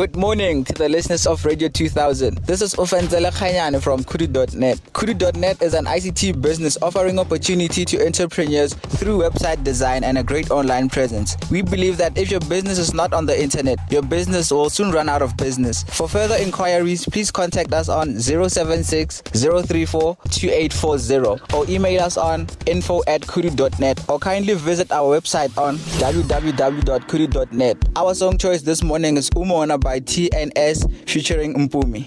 Good morning to the listeners of Radio 2000. This is Ofenzele Khanyane from Khudu.net. Khudu.net is an ICT business offering opportunity to entrepreneurs through website design and a great online presence. We believe that if your business is not on the internet, your business will soon run out of business. For further inquiries, please contact us on 076 034 2840 or email us on info at khudu.net or kindly visit our website on www.khudu.net. Our song choice this morning is Umona by TNS featuring Mpumi.